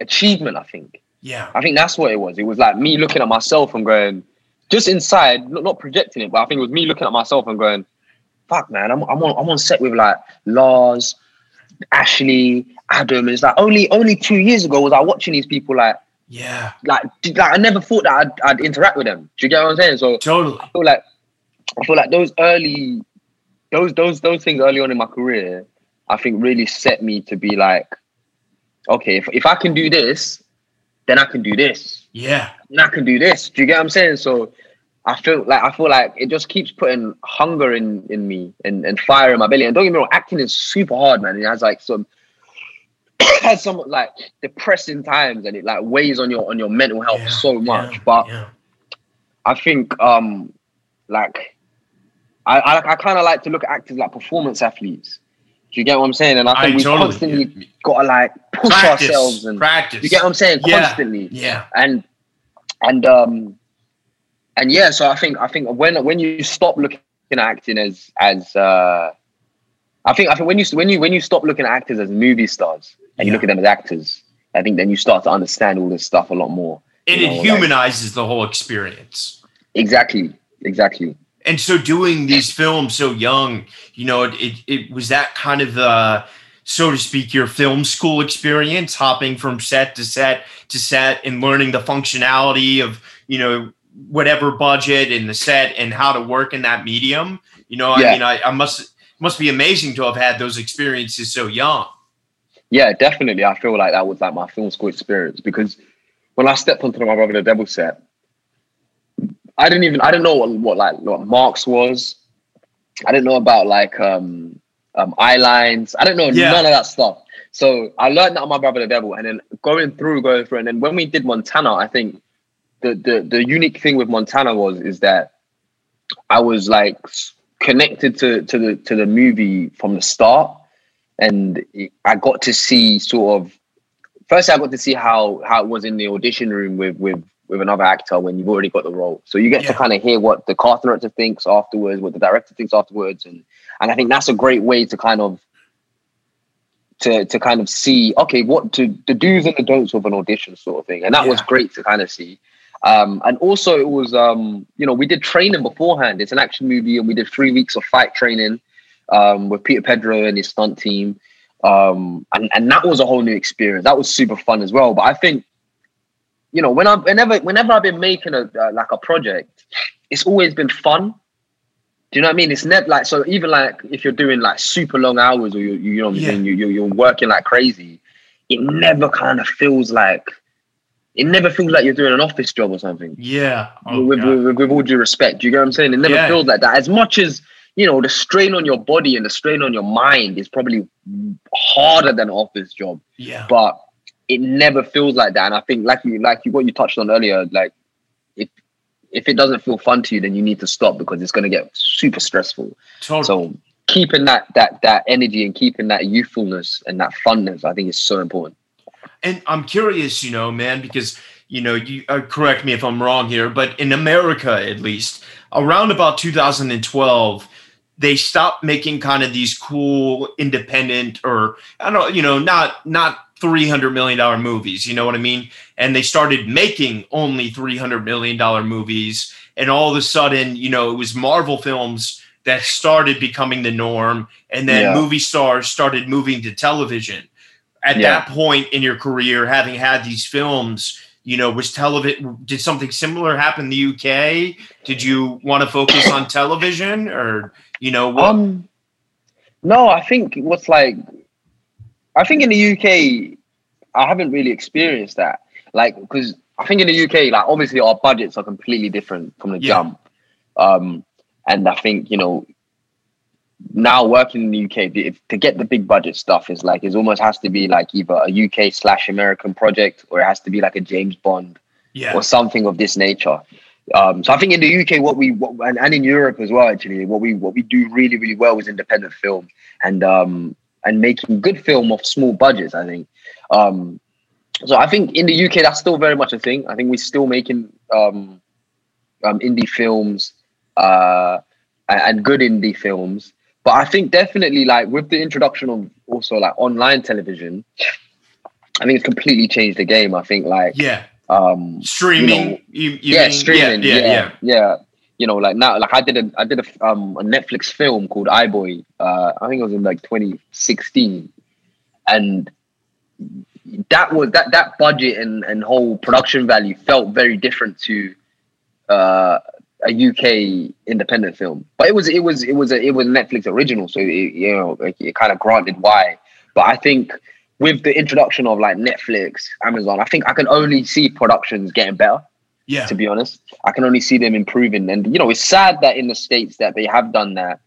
achievement. I think. yeah I think that's what it was. It was like me looking at myself and going, just inside, not, not projecting it, but I think it was me looking at myself and going, "Fuck, man, I'm I'm on I'm on set with like Lars, Ashley, Adam." It's like only only two years ago was I watching these people like yeah like like I never thought that I'd, I'd interact with them. Do you get what I'm saying? So totally I feel like I feel like those early those those those things early on in my career, I think really set me to be like, okay, if, if I can do this, then I can do this. yeah And I can do this. Do you get what I'm saying? So I feel like I feel like it just keeps putting hunger in in me and, and fire in my belly. And don't get me wrong, acting is super hard, man. It has like some has some like depressing times and it like weighs on your on your mental health Yeah, so much. yeah, but yeah. I think um like I I, I kind of like to look at actors like performance athletes. Do you get what I'm saying? And I think I we totally- constantly got to like push practice, ourselves and practice. you get what I'm saying? Constantly. Yeah, And and um and yeah, so I think I think when when you stop looking at acting as as uh I think I think when you when you when you stop looking at actors as movie stars and you Yeah. look at them as actors I think then you start to understand all this stuff a lot more. And it know, humanizes like, the whole experience. Exactly. Exactly. And so doing these films so young, you know, it, it, it was that kind of the, so to speak, your film school experience, hopping from set to set to set and learning the functionality of, you know, whatever budget and the set and how to work in that medium. You know, yeah. I mean, I, I must must be amazing to have had those experiences so young. Yeah, definitely. I feel like that was like my film school experience because when I stepped onto my brother the devil set, I didn't even I didn't know what, what like what marks was. I didn't know about like um um eye lines. I didn't know yeah. none of that stuff. So I learned that on my brother the devil, and then going through, going through, and then when we did Montana, I think the the the unique thing with Montana was is that I was like connected to to the to the movie from the start, and I got to see sort of. First, I got to see how how it was in the audition room with with with another actor when you've already got the role. So you get yeah. to kind of hear what the casting director thinks afterwards, what the director thinks afterwards, and and I think that's a great way to kind of to to kind of see okay what to the do's and the don'ts of an audition sort of thing, and that yeah. was great to kind of see. Um, and also it was um, you know we did training beforehand. It's an action movie, and we did three weeks of fight training um, with Peter Pedro and his stunt team. Um, and, and that was a whole new experience. That was super fun as well. But I think you know, when I whenever whenever I've been making a uh, like a project, it's always been fun. Do you know what I mean? It's never like so. Even like if you're doing like super long hours, or you you know what I'm yeah. saying, you you're, you're working like crazy. It never kind of feels like it never feels like you're doing an office job or something. Yeah. Oh, with, with, with, all due respect, do you get what I'm saying? It never yeah. feels like that. As much as you know, the strain on your body and the strain on your mind is probably harder than an office job. Yeah. But it never feels like that. And I think like you like you what you touched on earlier, like if if it doesn't feel fun to you, then you need to stop because it's gonna get super stressful. Totally. So keeping that that that energy and keeping that youthfulness and that funness, I think is so important. And I'm curious, you know, man, because you know, you uh, correct me if I'm wrong here, but in America at least, around about 2012, they stopped making kind of these cool independent or I don't know, you know, not not $300 million movies. You know what I mean? And they started making only $300 million movies. And all of a sudden, you know, it was Marvel films that started becoming the norm. And then yeah. movie stars started moving to television. At yeah. that point in your career, having had these films, you know, was television, did something similar happen in the UK? Did you want to focus on television or, you know, what? Um, no, I think what's like I think in the UK, I haven't really experienced that. Like, because I think in the UK, like obviously our budgets are completely different from the yeah. jump. Um, and I think you know now working in the UK if, to get the big budget stuff is like it almost has to be like either a UK slash American project or it has to be like a James Bond yeah. or something of this nature. Um, so I think in the UK, what we what, and, and in Europe as well, actually, what we what we do really really well is independent film, and um, and making good film of small budgets. I think. Um, so I think in the UK that's still very much a thing. I think we're still making um, um, indie films uh, and good indie films. But I think definitely like with the introduction of also like online television, I think it's completely changed the game. I think like yeah, um, streaming, you know, you, you yeah, mean? streaming, yeah, yeah, yeah, yeah. yeah you know, like now, like I did a, I did a, um, a Netflix film called iBoy. Uh, I think it was in like 2016, and that was that that budget and and whole production value felt very different to uh, a UK independent film. But it was it was it was a it was a Netflix original, so it, you know it, it kind of granted why. But I think with the introduction of like Netflix, Amazon, I think I can only see productions getting better. Yeah. To be honest, I can only see them improving, and you know, it's sad that in the states that they have done that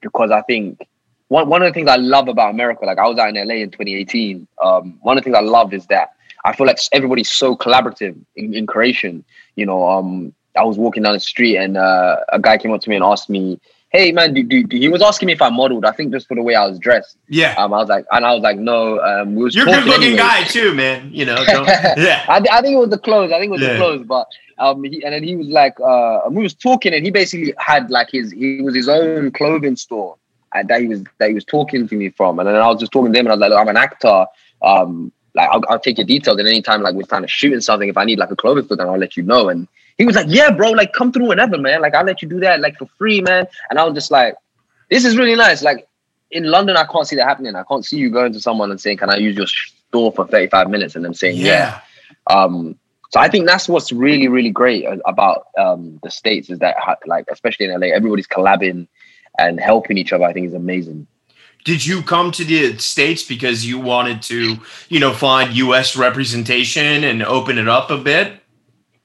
because I think one one of the things I love about America, like I was out in LA in 2018. Um, one of the things I love is that I feel like everybody's so collaborative in, in creation. You know, um, I was walking down the street and uh, a guy came up to me and asked me, hey man, do, do, do, he was asking me if I modeled. I think just for the way I was dressed. Yeah. Um, I was like, and I was like, no. Um, we was You're a good looking guy too, man. You know. yeah. I, I think it was the clothes. I think it was yeah. the clothes, but um, he, and then he was like, uh, we was talking, and he basically had like his, he was his own clothing store that he was that he was talking to me from, and then I was just talking to him, and I was like, I'm an actor. Um, like I'll, I'll take your details. And anytime like we're trying to shoot something, if I need like a clothing store, then I'll let you know. And he was like, yeah, bro, like come through whenever, man. Like I'll let you do that like for free, man. And I was just like, this is really nice. Like in London, I can't see that happening. I can't see you going to someone and saying, can I use your store for 35 minutes? And them saying, yeah. yeah. Um, so I think that's what's really, really great about um, the States is that like, especially in LA, everybody's collabing and helping each other. I think is amazing did you come to the states because you wanted to you know find us representation and open it up a bit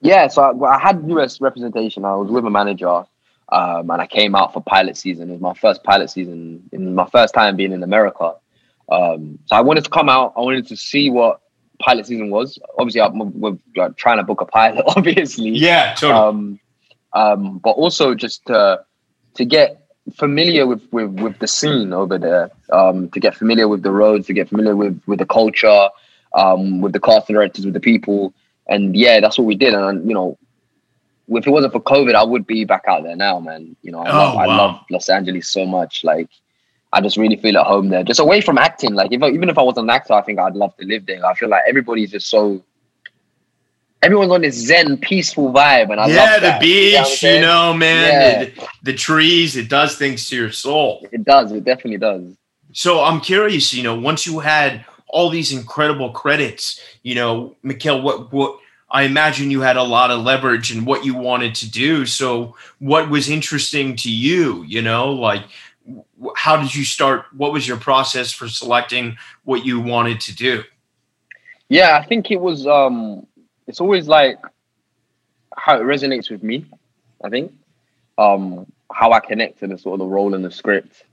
yeah so i, I had us representation. I was with a manager um, and i came out for pilot season. It was my first pilot season in my first time being in america. Um, so i wanted to come out. I wanted to see what pilot season was. Obviously I'm, we're, we're trying to book a pilot obviously. Yeah totally. Um, um, but also just to, to get familiar with, with with the scene over there, um, to get familiar with the roads, to get familiar with with the culture, um, with the casting directors, with the people, and yeah, that's what we did. And you know, if it wasn't for COVID, I would be back out there now, man. You know, I, oh, love, wow. I love Los Angeles so much. Like, I just really feel at home there, just away from acting. Like, if even if I wasn't an actor, I think I'd love to live there. I feel like everybody's just so everyone's on this zen, peaceful vibe, and I yeah, the beach, you know, you know man, yeah. the, the, trees, it does things to your soul. It does. It definitely does. So I'm curious, you know, once you had all these incredible credits, you know, McKell, what what I imagine you had a lot of leverage in what you wanted to do. So what was interesting to you, you know, like how did you start? What was your process for selecting what you wanted to do? Yeah, I think it was um it's always like how it resonates with me. I think um, how I connect to the sort of the role in the script,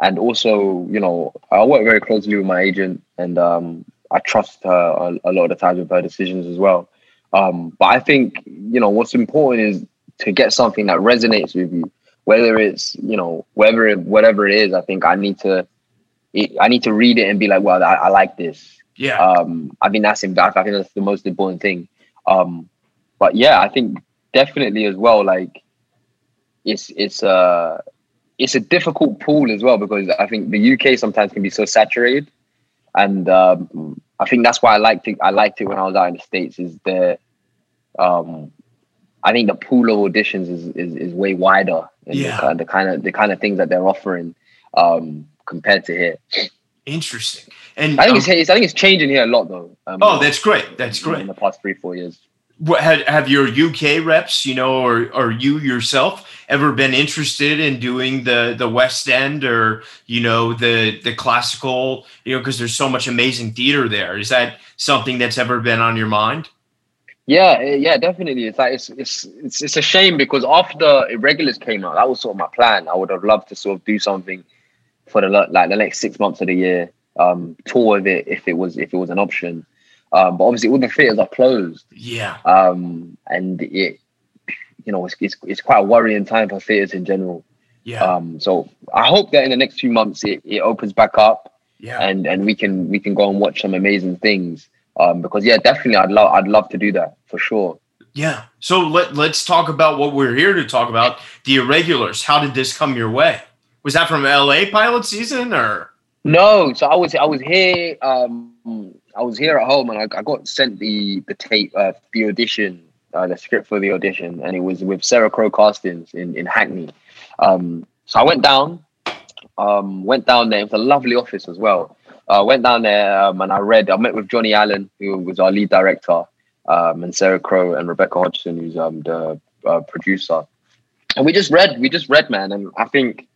and also you know I work very closely with my agent, and um, I trust her a, a, lot of the times with her decisions as well. Um, but I think you know what's important is to get something that resonates with you, whether it's you know whether it, whatever it is. I think I need to I need to read it and be like, well, I, I like this. Yeah. Um, I think that's in fact, I think that's the most important thing. Um, but yeah, I think definitely as well. Like it's it's a uh, it's a difficult pool as well because I think the UK sometimes can be so saturated, and um, I think that's why I liked it. I liked it when I was out in the states. Is the um, I think the pool of auditions is is, is way wider. yeah. The, the, kind of the kind of things that they're offering um, compared to here. Interesting. And I think um, it's, I think it's changing here a lot though. Um, oh, that's great. That's great. In the past three four years. Have, have your UK reps, you know, or or you yourself ever been interested in doing the the West End or you know the the classical, you know, because there's so much amazing theater there. Is that something that's ever been on your mind? Yeah, yeah, definitely. It's like it's it's it's, it's a shame because after Irregulars came out, that was sort of my plan. I would have loved to sort of do something for the like the next six months of the year, um, tour with it if it was if it was an option. Um, but obviously all the theaters are closed. Yeah. Um, and it, you know, it's, it's, it's quite a worrying time for theaters in general. Yeah. Um, so I hope that in the next few months it, it opens back up. Yeah. And and we can we can go and watch some amazing things. Um, because yeah, definitely I'd love I'd love to do that for sure. Yeah. So let let's talk about what we're here to talk about. The irregulars. How did this come your way? Was that from LA pilot season or? No, so I was I was here. Um, I was here at home and I, I got sent the the tape, uh, the audition, uh, the script for the audition, and it was with Sarah Crowe Castings in in Hackney. Um, so I went down, um, went down there. It was a lovely office as well. I uh, went down there um, and I read. I met with Johnny Allan, who was our lead director, um, and Sarah Crowe and Rebecca Hodgson, who's um, the uh, producer. And we just read. We just read, man. And I think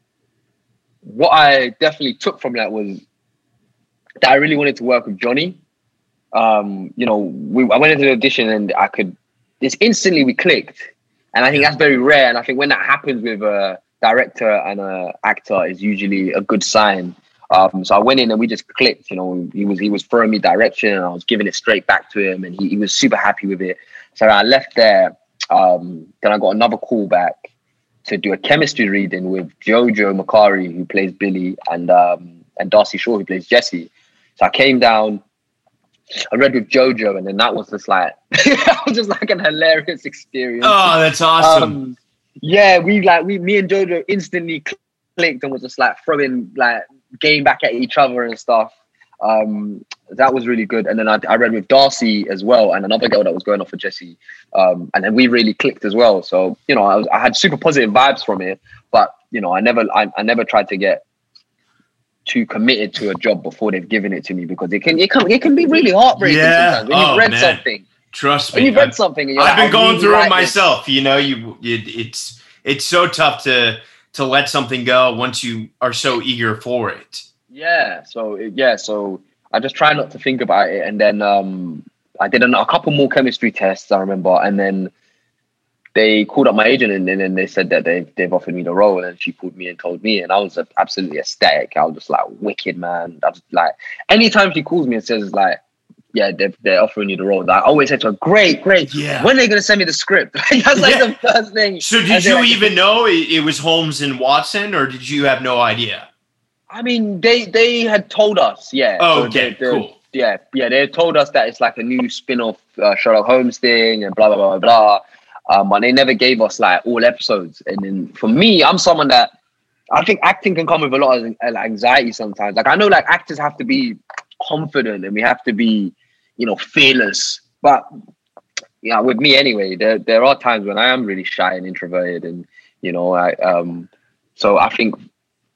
what I definitely took from that was that I really wanted to work with Johnny. Um, you know, we, I went into the audition and I could, it's instantly we clicked. And I think that's very rare. And I think when that happens with a director and an actor is usually a good sign. Um, so I went in and we just clicked. You know, he was he was throwing me direction and I was giving it straight back to him, and he, he was super happy with it. So I left there. Um, then I got another call back to do a chemistry reading with Jojo Macari, who plays Billy, and um, and Darcy Shaw, who plays Jesse. So I came down, I read with Jojo, and then that was just like that was just like an hilarious experience. Oh, that's awesome. Um, yeah, we like we me and Jojo instantly clicked and was just like throwing like game back at each other and stuff. Um, that was really good. And then I, I read with Darcy as well, and another girl that was going off for Jesse. Um, and then we really clicked as well. So you know, I, was, I had super positive vibes from it. But you know, I never I, I never tried to get too committed to a job before they've given it to me because it can it can it can be really heartbreaking Yeah. sometimes when you've Oh, read man. something. Trust When me. you've read I've, something, I've like, been going really through it like this. myself. You know, you it, it's it's so tough to to let something go once you are so eager for it. Yeah. So yeah. So I just try not to think about it, and then um, I did an, a couple more chemistry tests. I remember, and then they called up my agent, and, then they said that they've they've offered me the role, and she called me and told me, and I was absolutely ecstatic. I was just like wicked, man. I was like, anytime she calls me and says like. Yeah, they're, they're offering you the role. I always said to her, "Great, great. Yeah. When are they gonna send me the script?" That's like Yeah. the first thing. So did they're you like- even know it, it was Holmes and Watson, or did you have no idea? I mean, they they had told us, yeah. Oh, So okay, they- cool. Yeah, yeah, they told us that it's like a new spin-off uh, Sherlock Holmes thing and blah blah blah blah. blah. Um, but they never gave us like all episodes. And then for me, I'm someone that I think acting can come with a lot of uh, anxiety sometimes. Like I know, like actors have to be confident and we have to be, you know, fearless. But yeah, with me anyway, there there are times when I am really shy and introverted, and you know, I um, so I think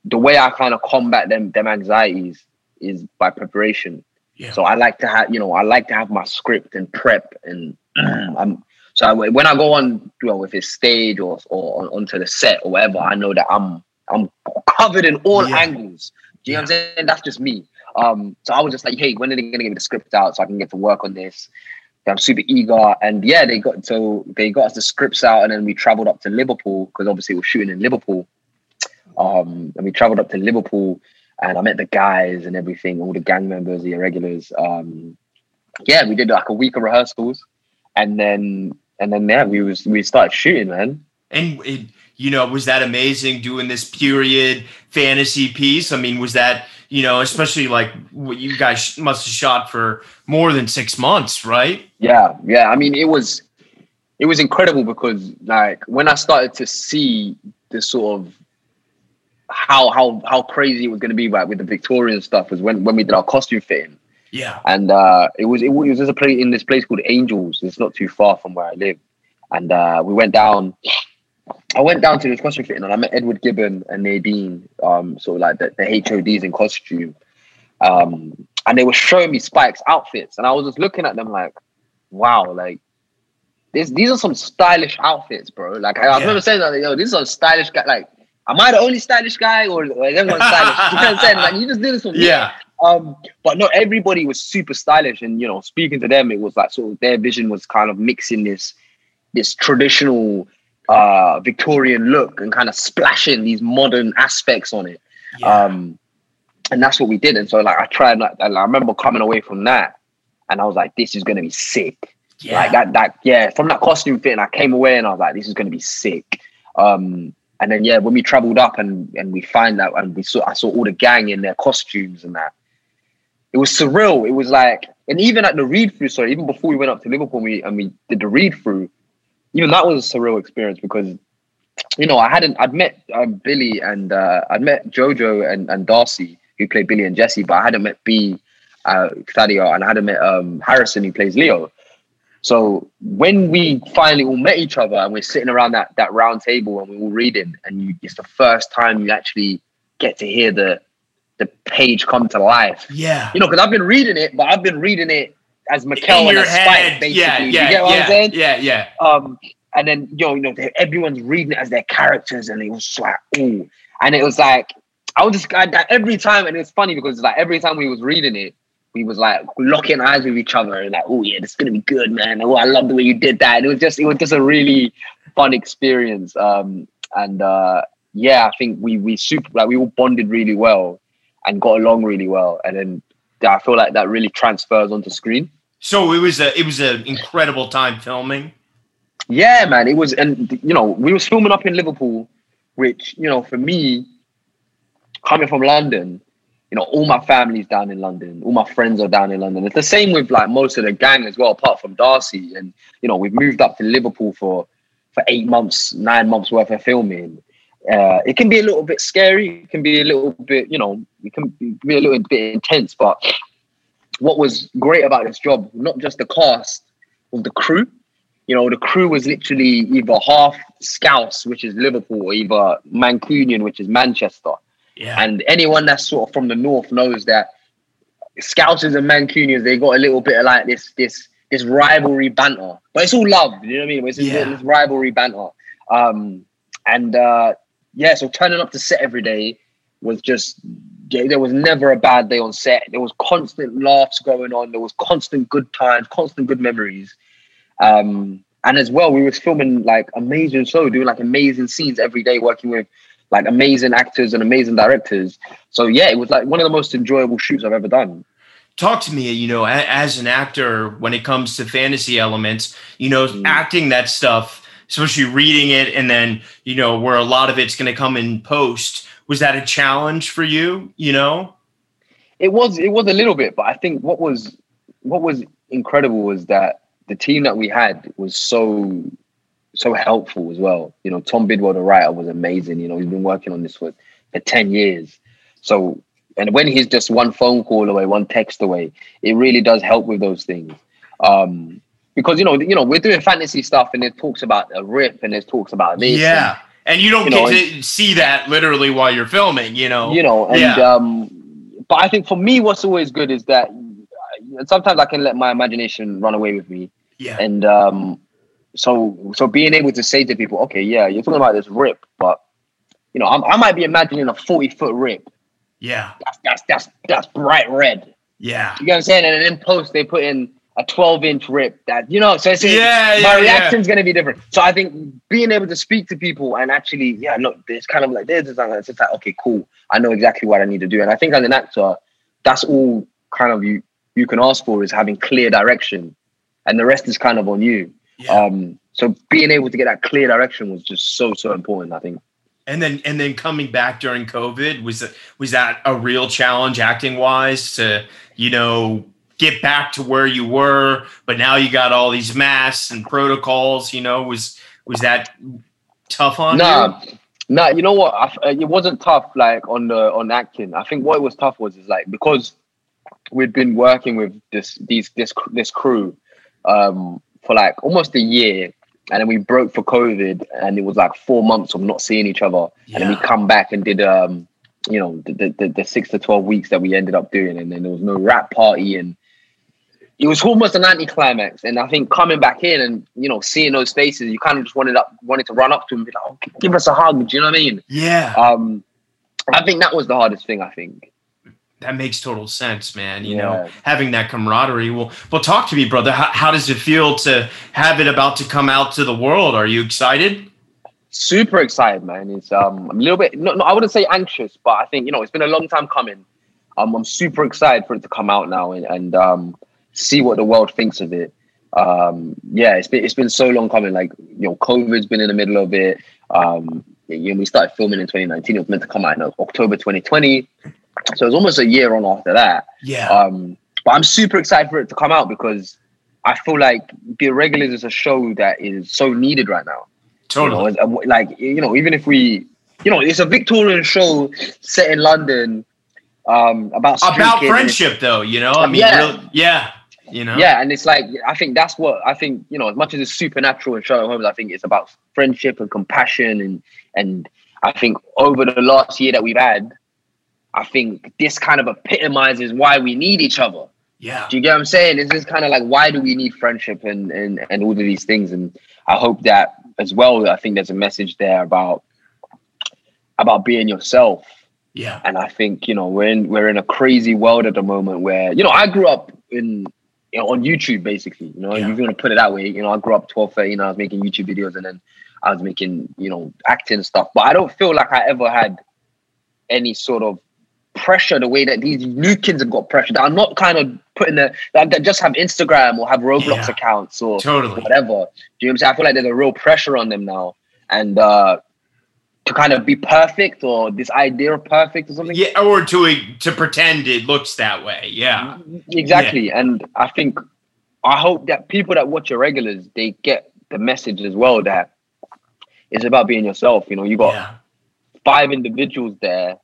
the way I kind of combat them them anxieties is by preparation. Yeah. So I like to have, you know, I like to have my script and prep, and I'm so I, when I go on, you know, if it's stage or or on, onto the set or whatever, I know that I'm I'm covered in all Yeah. angles. Do you know what I'm saying? That's just me. Um, so I was just like, hey, when are they gonna give me the script out so I can get to work on this? I'm super eager, and yeah, they got so they got us the scripts out, and then we traveled up to Liverpool because obviously we're shooting in Liverpool. Um, and we traveled up to Liverpool, and I met the guys and everything, all the gang members, the irregulars. Um, yeah, we did like a week of rehearsals, and then and then yeah, we was we started shooting, man. And it, you know, was that amazing doing this period fantasy piece? I mean, was that you know, especially like what you guys must have shot for more than six months, right? Yeah, yeah. I mean, it was it was incredible because like when I started to see the sort of how how how crazy it was going to be like with the Victorian stuff was when when we did our costume fitting, Yeah. and uh, it was it was just a place in this place called Angels. It's not too far from where I live, and uh, we went down. I went down to this costume fitting and I met Edward Gibbon and Nadine, um, sort of like the, the HODs in costume. Um, and they were showing me Spike's outfits, and I was just looking at them like, wow, like this, these are some stylish outfits, bro. Like I, I Yeah. remember saying that, yo, these are stylish guy. Like, am I the only stylish guy, or, or is everyone stylish? you know what I'm saying? Like, you just did this for me. Yeah. Um, but no, everybody was super stylish, and you know, speaking to them, it was like sort of their vision was kind of mixing this this traditional uh Victorian look and kind of splashing these modern aspects on it. Yeah. Um, and that's what we did. And so like I tried like I remember coming away from that, and I was like, this is gonna be sick. yeah. Like that, that yeah, from that costume fit, and I came away and I was like, this is gonna be sick. Um, and then yeah, when we traveled up and and we find that and we saw I saw all the gang in their costumes and that. It was surreal. It was like, and even at the read through, sorry, even before we went up to Liverpool, we and we did the read through. Even that was a surreal experience because, you know, I hadn't I'd met um, Billy and uh, I'd met Jojo and, and Darcy who played Billy and Jesse, but I hadn't met Bea, uh, and I hadn't met um, Harrison who plays Leo. So when we finally all met each other and we're sitting around that that round table and we're all reading, and you, it's the first time you actually get to hear the the page come to life. yeah. You know, because I've been reading it, but I've been reading it as In McKell and as Spike, basically. Yeah. you Yeah. get what yeah, I'm saying? yeah. Yeah. Um, and then yo, you know, they- everyone's reading it as their characters, and it was just like, ooh, and it was like, I was just I- every time, and it's funny because it's like every time we was reading it, we was like locking eyes with each other, and like, oh yeah, this is gonna be good, man. Oh, I love the way you did that. And it was just, it was just a really fun experience. Um, and uh, yeah, I think we we super like we all bonded really well and got along really well, and then I feel like that really transfers onto screen. So it was a it was an incredible time filming. Yeah, man, it was, and you know, we was filming up in Liverpool, which you know, for me, coming from London, you know, all my family's down in London, all my friends are down in London. It's the same with like most of the gang as well, apart from Darcy. And you know, we've moved up to Liverpool for for eight months, nine months worth of filming. Uh, it can be a little bit scary. It can be a little bit, you know, it can be a little bit intense. But what was great about this job, not just the cast, was the crew. You know, the crew was literally either half Scouse, which is Liverpool, or either Mancunian, which is Manchester. Yeah. And anyone that's sort of from the north knows that Scousers and Mancunians, they got a little bit of like this this this rivalry banter. But it's all love, you know what I mean? It's Yeah. this rivalry banter. Um and uh yeah, so turning up to set every day was just there was never a bad day on set. There was constant laughs going on. There was constant good times, constant good memories. Um, and as well, we was filming like amazing show, doing like amazing scenes every day, working with like amazing actors and amazing directors. So yeah, it was like one of the most enjoyable shoots I've ever done. talk to me you know as an actor when it comes to fantasy elements you know Mm. acting that stuff especially reading it and then you know where a lot of it's going to come in post was that a challenge for you you know It was it was a little bit, but I think what was what was incredible was that the team that we had was so so helpful as well. You know, Tom Bidwell, the writer, was amazing. You know, he's been working on this for, for 10 years. So and when he's just one phone call away, one text away, it really does help with those things. Um because you know, you know, we're doing fantasy stuff and it talks about a rip and it talks about this. yeah. And you don't you get know, to see that literally while you're filming you know? You know and Yeah. um but i think for me what's always good is that sometimes i can let my imagination run away with me. Yeah. And um so so being able to say to people okay yeah you're talking about this rip but you know I'm, i might be imagining a 40 foot rip. Yeah. That's that's that's that's bright red. Yeah. You get what i'm saying? And then in post they put in a 12 inch rip that you know so it's Yeah, my yeah, reaction's going to be different. So i think being able to speak to people and actually yeah look it's kind of like this it's just like okay cool. I know exactly what i need to do. And i think as an actor that's all kind of you you can ask for is having clear direction. And the rest is kind of on you. Yeah. Um so being able to get that clear direction was just so so important i think. And then and then coming back during covid was was that a real challenge acting wise to you know get back to where you were but now you got all these masks and protocols you know was was that tough on you Nah, nah. You know what? I it wasn't tough like on the on acting. I think what it was tough was is like because we'd been working with this these this this crew um, for like almost a year, and then we broke for COVID, and it was like four months of not seeing each other, and then we come back and did um, you know the, the the the six to twelve weeks that we ended up doing, and then there was no wrap party and. It was almost an anticlimax, and I think coming back in and you know seeing those faces, you kind of just wanted up, wanted to run up to them and be like, oh, "Give us a hug." Do you know what I mean? yeah Um, I think that was the hardest thing. I think. that makes total sense man you know having that camaraderie well well talk to me brother how, how does it feel to have it about to come out to the world are you excited Super excited, man. It's um, I'm a little bit. No, no, I wouldn't say anxious, but I think you know it's been a long time coming. Um, I'm super excited for it to come out now and, and um, see what the world thinks of it. Um, yeah, it's been it's been so long coming. Like you know, COVID's been in the middle of it. Um, you know, we started filming in 2019. It was meant to come out in October 2020, so it was almost a year on after that. yeah Um, but I'm super excited for it to come out because I feel like The Irregulars is a show that is so needed right now. totally You know, like you know, even if we, you know, it's a Victorian show set in London um, about about kids and it's- friendship though you know i mean Yeah. yeah you know Yeah, and it's like I think that's what I think. You know, as much as it's supernatural in Sherlock Holmes, I think it's about friendship and compassion, and and I think over the last year that we've had, I think this kind of epitomizes why we need each other. yeah Do you get what I'm saying? It's just kind of like why do we need friendship and and and all of these things? And I hope that as well. I think there's a message there about about being yourself. yeah And I think you know we're in we're in a crazy world at the moment where you know I grew up in you know on YouTube basically. You know Yeah. if you want to put it that way. You know I grew up 12, 13. I was making YouTube videos and then I was making you know acting stuff. But I don't feel like I ever had any sort of pressure the way that these new kids have got pressure. That I'm not kind of putting the that, that just have Instagram or have Roblox Yeah. accounts or totally whatever. Do you know what I'm saying? I feel like there's a real pressure on them now. And uh to kind of be perfect or this idea of perfect or something. Yeah, or to to pretend it looks that way. Yeah, Exactly. And I think I hope that people that watch Irregulars, they get the message as well that it's about being yourself. You know, you got yeah, five individuals there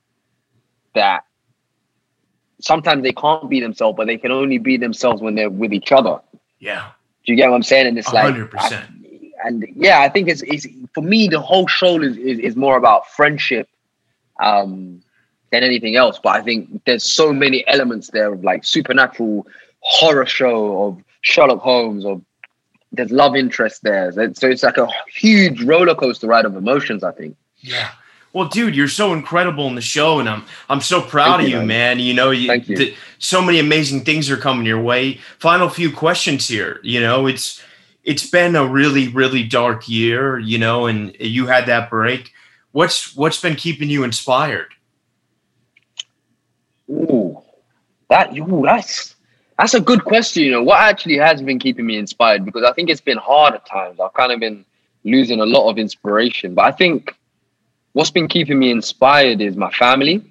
that sometimes they can't be themselves, but they can only be themselves when they're with each other. Yeah. Do you get what I'm saying? And it's like 100%. I- and yeah, I think it's, it's for me the whole show is, is is more about friendship um than anything else. But I think there's so many elements there of like supernatural horror show of Sherlock Holmes or there's love interest there. So it's- like a huge roller coaster ride of emotions, I think. Yeah. Well, dude, you're so incredible in the show, and I'm I'm so proud Thank of you, man. man. You know, you, Thank you. th- so many amazing things are coming your way. Final few questions here. You know, it's it's been a really really dark year. You know, and you had that break. What's what's been keeping you inspired? Ooh, that ooh, that's that's a good question. You know, what actually has been keeping me inspired? Because I think it's been hard at times. I've kind of been losing a lot of inspiration. But I think what's been keeping me inspired is my family.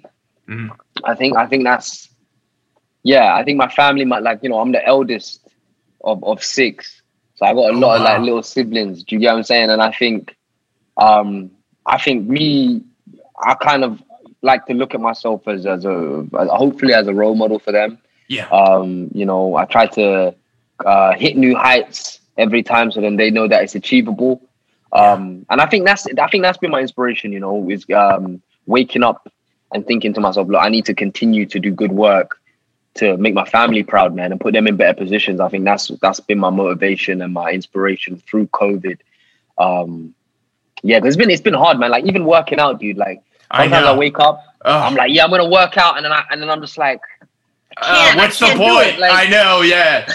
Mhm. I think I think that's yeah. I think my family might like you know I'm the eldest of of six, so I got a lot of like little siblings. Do you get what I'm saying? And I think um I think me I kind of like to look at myself as as a as, hopefully as a role model for them. Yeah. Um, you know, I try to uh, hit new heights every time, so then they know that it's achievable. Um, and I think that's I think that's been my inspiration. You know, is um, waking up and thinking to myself, look, I need to continue to do good work to make my family proud, man, and put them in better positions. I think that's that's been my motivation and my inspiration through COVID. Um, yeah, it's been it's been hard, man. Like even working out, dude. Like I sometimes I, know. wake up, Ugh. I'm like, yeah, I'm gonna work out, and then I and then I'm just like, Uh, what's the point? like- I know, yeah.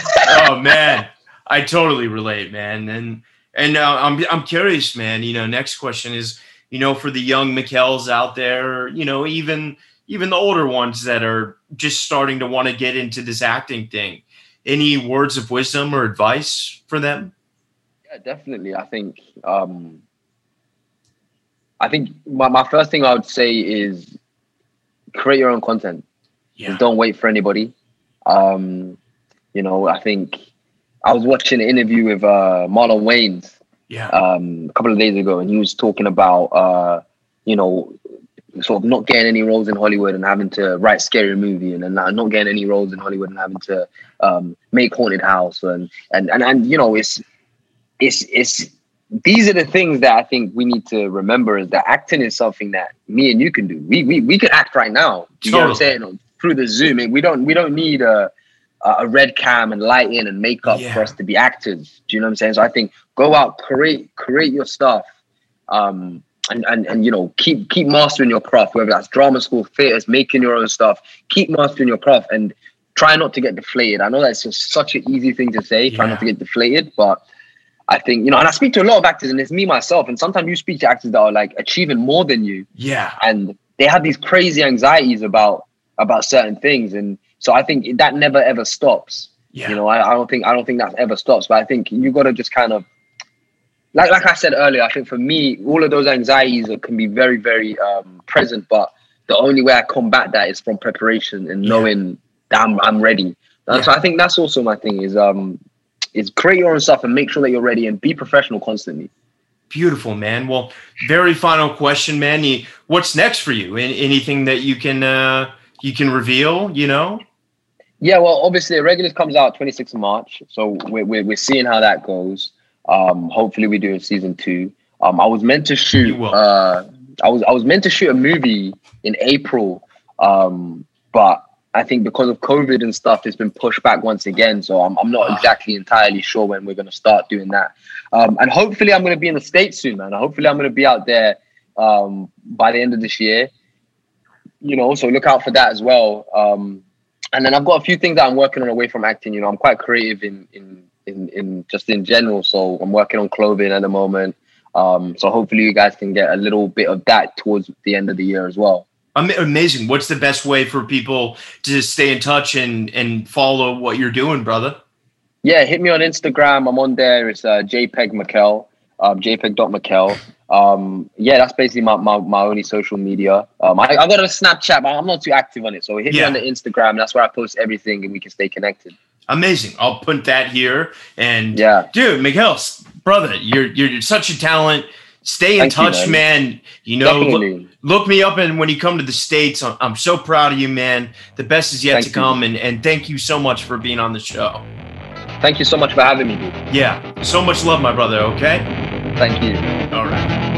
oh man, I totally relate, man. And and uh, I'm I'm curious, man. You know, next question is, you know, for the young McKells out there, you know, even even the older ones that are just starting to want to get into this acting thing. Any words of wisdom or advice for them? Yeah, definitely. I think um I think my, my first thing I would say is create your own content. Yeah, Just don't wait for anybody. Um, you know, I think I was watching an interview with uh Marlon Wayans yeah, um a couple of days ago and he was talking about uh, you know, sort of not getting any roles in Hollywood and having to write scary movie and then not getting any roles in Hollywood and having to um make haunted house and and and, and you know it's it's it's these are the things that I think we need to remember is that acting is something that me and you can do. We we we can act right now. Do you know what I'm Totally. saying? Through the Zoom. We don't we don't need a a red cam and lighting and makeup Yeah. for us to be actors. Do you know what I'm saying? So I think go out, create create your stuff. Um and, and, and you know keep keep mastering your craft whether that's drama school theaters making your own stuff keep mastering your craft and try not to get deflated. I know that's just such an easy thing to say try not to get deflated but i think you know and i speak to a lot of actors and it's me myself and sometimes you speak to actors that are like achieving more than you. Yeah, and they have these crazy anxieties about about certain things. And so i think that never ever stops. Yeah. you know I, I don't think i don't think that ever stops but i think you got to just kind of like like i said earlier i think for me all of those anxieties are, can be very very um present but the only way i combat that is from preparation and Yeah. knowing that i'm, I'm ready and so i think that's also my thing is um is create your own stuff and make sure that you're ready and be professional constantly Beautiful, man. Well, very final question, man. What's next for you? An- anything that you can uh, you can reveal? You know? Yeah, well, obviously, Irregulars comes out 26th of March, so we're, we're, we're seeing how that goes. Um, hopefully, we do a season two. Um, I was meant to shoot. Uh, I was I was meant to shoot a movie in April, um, but I think because of COVID and stuff, it's been pushed back once again. So I'm I'm not Ah. exactly entirely sure when we're going to start doing that. Um, and hopefully, I'm going to be in the states soon, man. Hopefully, I'm going to be out there um, by the end of this year. You know, so look out for that as well. Um, and then I've got a few things that I'm working on away from acting. You know, I'm quite creative in in in, in just in general. So I'm working on clothing at the moment. Um, so hopefully you guys can get a little bit of that towards the end of the year as well. Am- Amazing. What's the best way for people to stay in touch and and follow what you're doing, brother? Yeah, hit me on Instagram. I'm on there. It's uh, JPEG McKell, um, JPEG.McKell. Um, yeah, that's basically my, my, my only social media. Um, I, I got a Snapchat, but I'm not too active on it. So hit Yeah. me on the Instagram. That's where I post everything and we can stay connected. Amazing. I'll put that here. And Yeah. dude, McKell, brother, you're you're such a talent. stay in Thank you, touch, man. man. You know, look, look me up and when you come to the states I'm, I'm so proud of you man the best is yet Thank to you. come and, and thank you so much for being on the show Thank you so much for having me, dude. yeah so much love my brother okay Thank you. all right